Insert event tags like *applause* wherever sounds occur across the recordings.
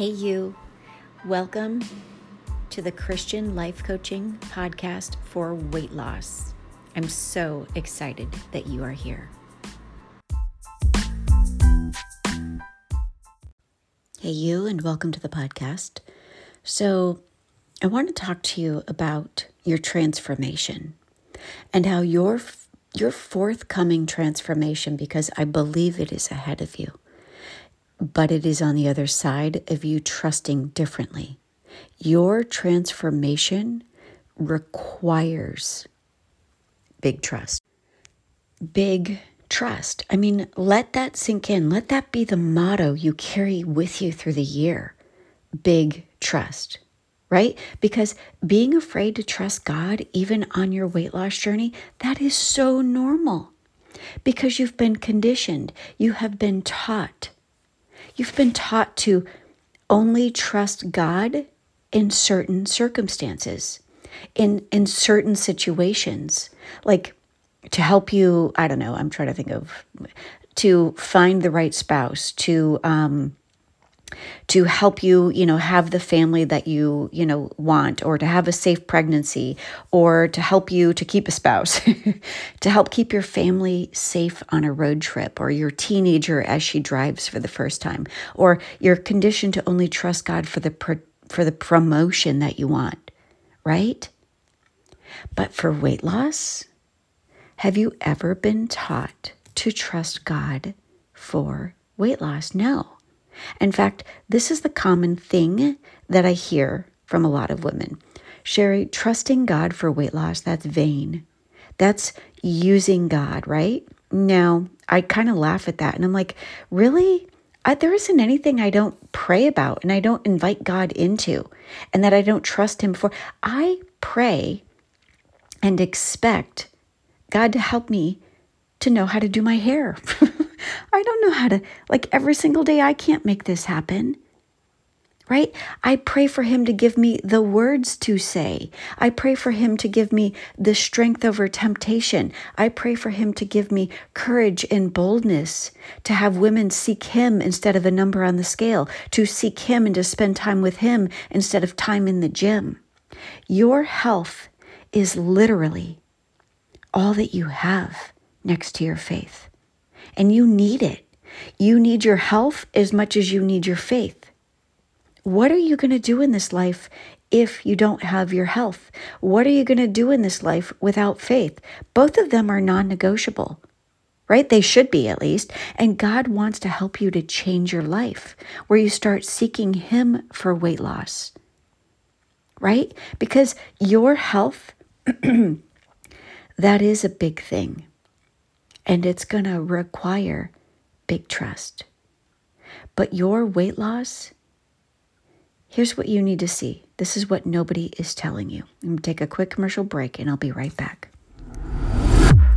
Hey, you. Welcome to the Christian Life Coaching Podcast for Weight Loss. I'm so excited that you are here. Hey, you, and welcome to the podcast. So, I want to talk to you about your transformation and how your your forthcoming transformation because I believe it is ahead of you but it is on the other side of you trusting differently. Your transformation requires big trust. Big trust. I mean, let that sink in. Let that be the motto you carry with you through the year. Big trust, right? Because being afraid to trust God, even on your weight loss journey, that is so normal because you've been conditioned, you have been taught You've been taught to only trust God in certain circumstances, in, in certain situations, like to help you, I don't know, I'm trying to think of, to find the right spouse, to, um, to help you, you know, have the family that you, you know, want or to have a safe pregnancy or to help you to keep a spouse, *laughs* to help keep your family safe on a road trip or your teenager as she drives for the first time or you're conditioned to only trust God for the pro- for the promotion that you want, right? But for weight loss, have you ever been taught to trust God for weight loss? No. In fact, this is the common thing that I hear from a lot of women. Sherrie, trusting God for weight loss, that's vain. That's using God, right? Now, I kind of laugh at that and I'm like, really? I, there isn't anything I don't pray about and I don't invite God into and that I don't trust Him for. I pray and expect God to help me to know how to do my hair. *laughs* I don't know how to, like every single day, I can't make this happen. Right? I pray for him to give me the words to say. I pray for him to give me the strength over temptation. I pray for him to give me courage and boldness to have women seek him instead of a number on the scale, to seek him and to spend time with him instead of time in the gym. Your health is literally all that you have next to your faith and you need it. You need your health as much as you need your faith. What are you going to do in this life if you don't have your health? What are you going to do in this life without faith? Both of them are non negotiable, right? They should be at least. And God wants to help you to change your life where you start seeking Him for weight loss, right? Because your health, *clears throat* that is a big thing and it's going to require big trust. But your weight loss, here's what you need to see. This is what nobody is telling you. I'm going to take a quick commercial break and I'll be right back.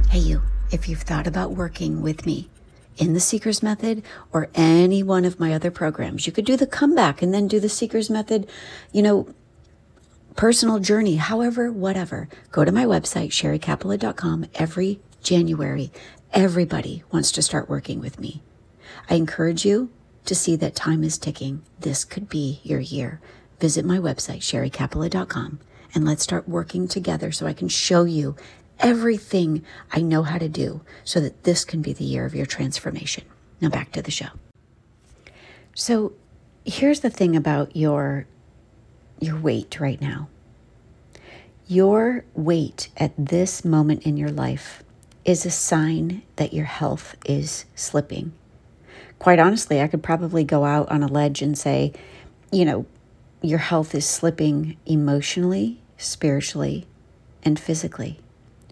Hey, you, if you've thought about working with me in the Seekers Method or any one of my other programs, you could do the comeback and then do the Seekers Method, you know, personal journey, however, whatever. Go to my website, sherriekapala.com every January Everybody wants to start working with me. I encourage you to see that time is ticking. This could be your year. Visit my website, sherriekapala.com, and let's start working together so I can show you everything I know how to do so that this can be the year of your transformation. Now back to the show. So here's the thing about your your weight right now. Your weight at this moment in your life is a sign that your health is slipping. Quite honestly, I could probably go out on a ledge and say, you know, your health is slipping emotionally, spiritually, and physically,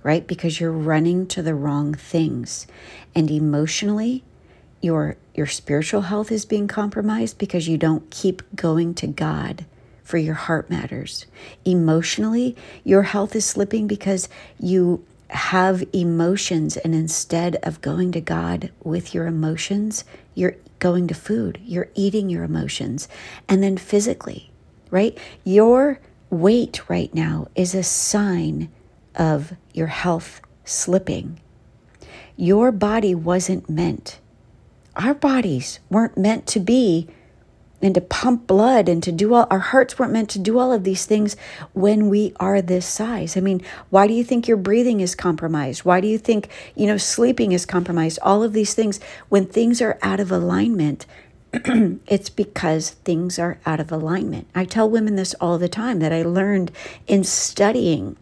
right? Because you're running to the wrong things. And emotionally, your your spiritual health is being compromised because you don't keep going to God for your heart matters. Emotionally, your health is slipping because you have emotions, and instead of going to God with your emotions, you're going to food, you're eating your emotions. And then physically, right? Your weight right now is a sign of your health slipping. Your body wasn't meant, our bodies weren't meant to be and to pump blood and to do all our hearts weren't meant to do all of these things when we are this size. I mean, why do you think your breathing is compromised? Why do you think, you know, sleeping is compromised? All of these things when things are out of alignment, *clears throat* it's because things are out of alignment. I tell women this all the time that I learned in studying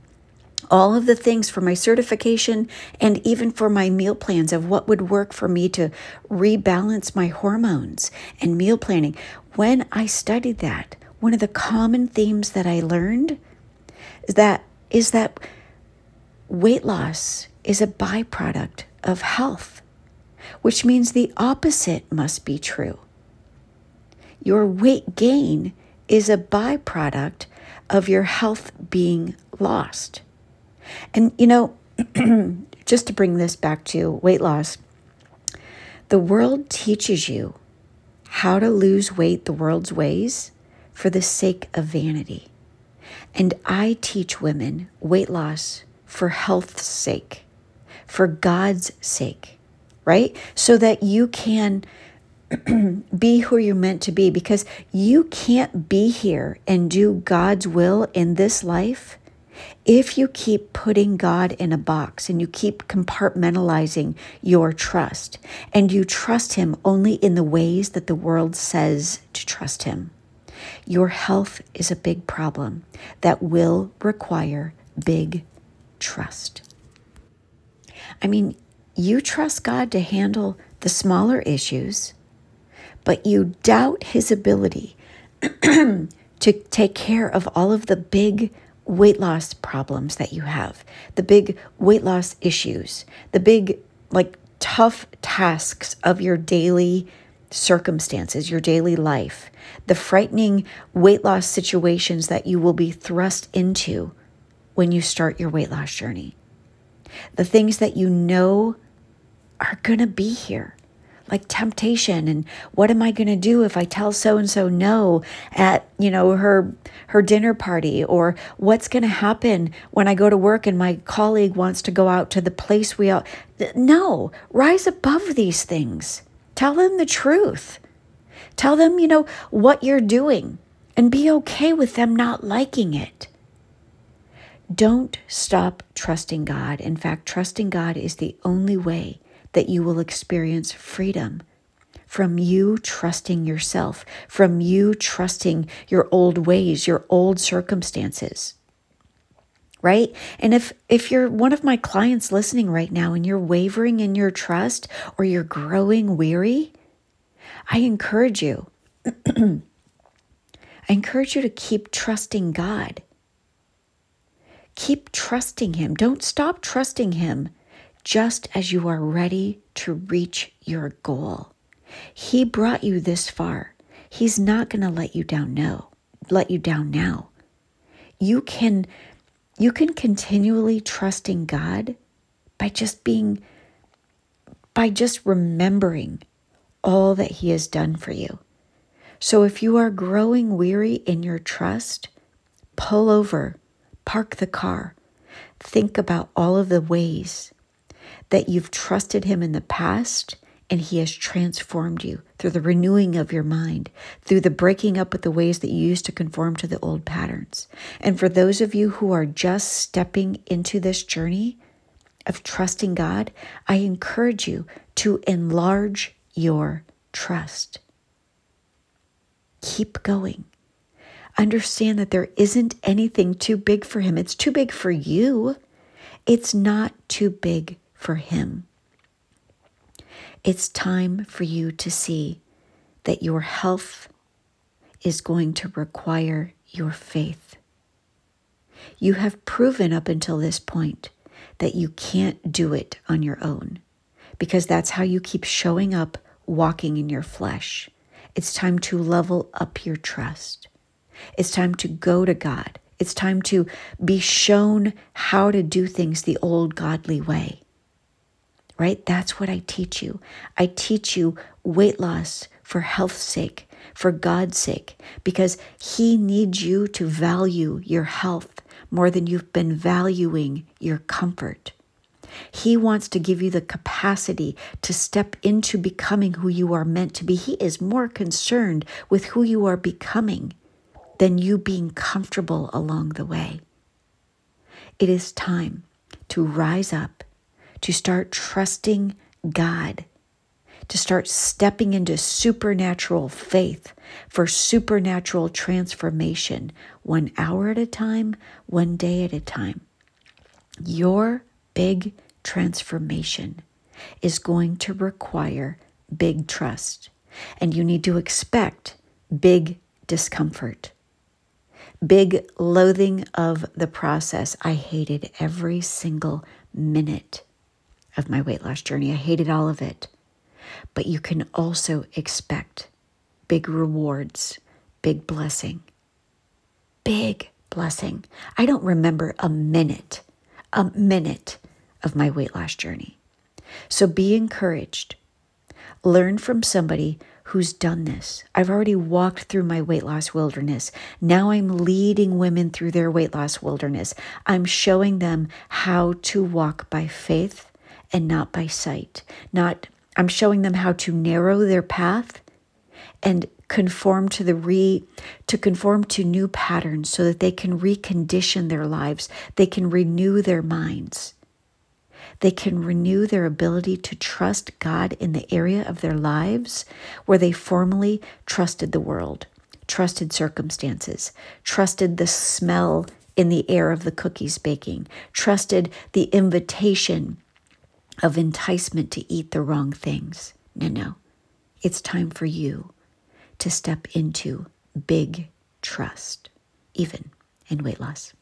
all of the things for my certification and even for my meal plans of what would work for me to rebalance my hormones and meal planning. When I studied that, one of the common themes that I learned is that is that weight loss is a byproduct of health, which means the opposite must be true. Your weight gain is a byproduct of your health being lost. And, you know, *clears throat* just to bring this back to weight loss, the world teaches you how to lose weight the world's ways for the sake of vanity. And I teach women weight loss for health's sake, for God's sake, right? So that you can *clears throat* be who you're meant to be because you can't be here and do God's will in this life if you keep putting God in a box and you keep compartmentalizing your trust and you trust Him only in the ways that the world says to trust Him, your health is a big problem that will require big trust. I mean, you trust God to handle the smaller issues, but you doubt His ability *clears throat* to take care of all of the big weight loss problems that you have, the big weight loss issues, the big, like, tough tasks of your daily circumstances, your daily life, the frightening weight loss situations that you will be thrust into when you start your weight loss journey, the things that you know are going to be here like temptation and what am I going to do if I tell so and so no at, you know, her her dinner party or what's going to happen when I go to work and my colleague wants to go out to the place we all No, rise above these things. Tell them the truth. Tell them, you know, what you're doing and be okay with them not liking it. Don't stop trusting God. In fact, trusting God is the only way that you will experience freedom from you trusting yourself, from you trusting your old ways, your old circumstances. Right? And if if you're one of my clients listening right now and you're wavering in your trust or you're growing weary, I encourage you *clears throat* I encourage you to keep trusting God. Keep trusting him. Don't stop trusting him just as you are ready to reach your goal. He brought you this far. He's not going to let you down no, let you down now. You can you can continually trust in God by just being by just remembering all that he has done for you. So if you are growing weary in your trust, pull over, park the car, think about all of the ways that you've trusted Him in the past and He has transformed you through the renewing of your mind, through the breaking up with the ways that you used to conform to the old patterns. And for those of you who are just stepping into this journey of trusting God, I encourage you to enlarge your trust. Keep going. Understand that there isn't anything too big for Him. It's too big for you. It's not too big for Him. It's time for you to see that your health is going to require your faith. You have proven up until this point that you can't do it on your own because that's how you keep showing up walking in your flesh. It's time to level up your trust. It's time to go to God. It's time to be shown how to do things the old godly way right? That's what I teach you. I teach you weight loss for health's sake, for God's sake, because He needs you to value your health more than you've been valuing your comfort. He wants to give you the capacity to step into becoming who you are meant to be. He is more concerned with who you are becoming than you being comfortable along the way. It is time to rise up, to start trusting God, to start stepping into supernatural faith for supernatural transformation, one hour at a time, one day at a time. Your big transformation is going to require big trust, and you need to expect big discomfort big loathing of the process. I hated every single minute of my weight loss journey. I hated all of it. But you can also expect big rewards, big blessing. Big blessing. I don't remember a minute, a minute of my weight loss journey. So be encouraged. Learn from somebody who's done this. I've already walked through my weight loss wilderness. Now I'm leading women through their weight loss wilderness. I'm showing them how to walk by faith and not by sight. Not I'm showing them how to narrow their path and conform to the re to conform to new patterns so that they can recondition their lives. They can renew their minds. They can renew their ability to trust God in the area of their lives where they formerly trusted the world, trusted circumstances, trusted the smell in the air of the cookies baking, trusted the invitation of enticement to eat the wrong things. No, no. It's time for you to step into big trust, even in weight loss.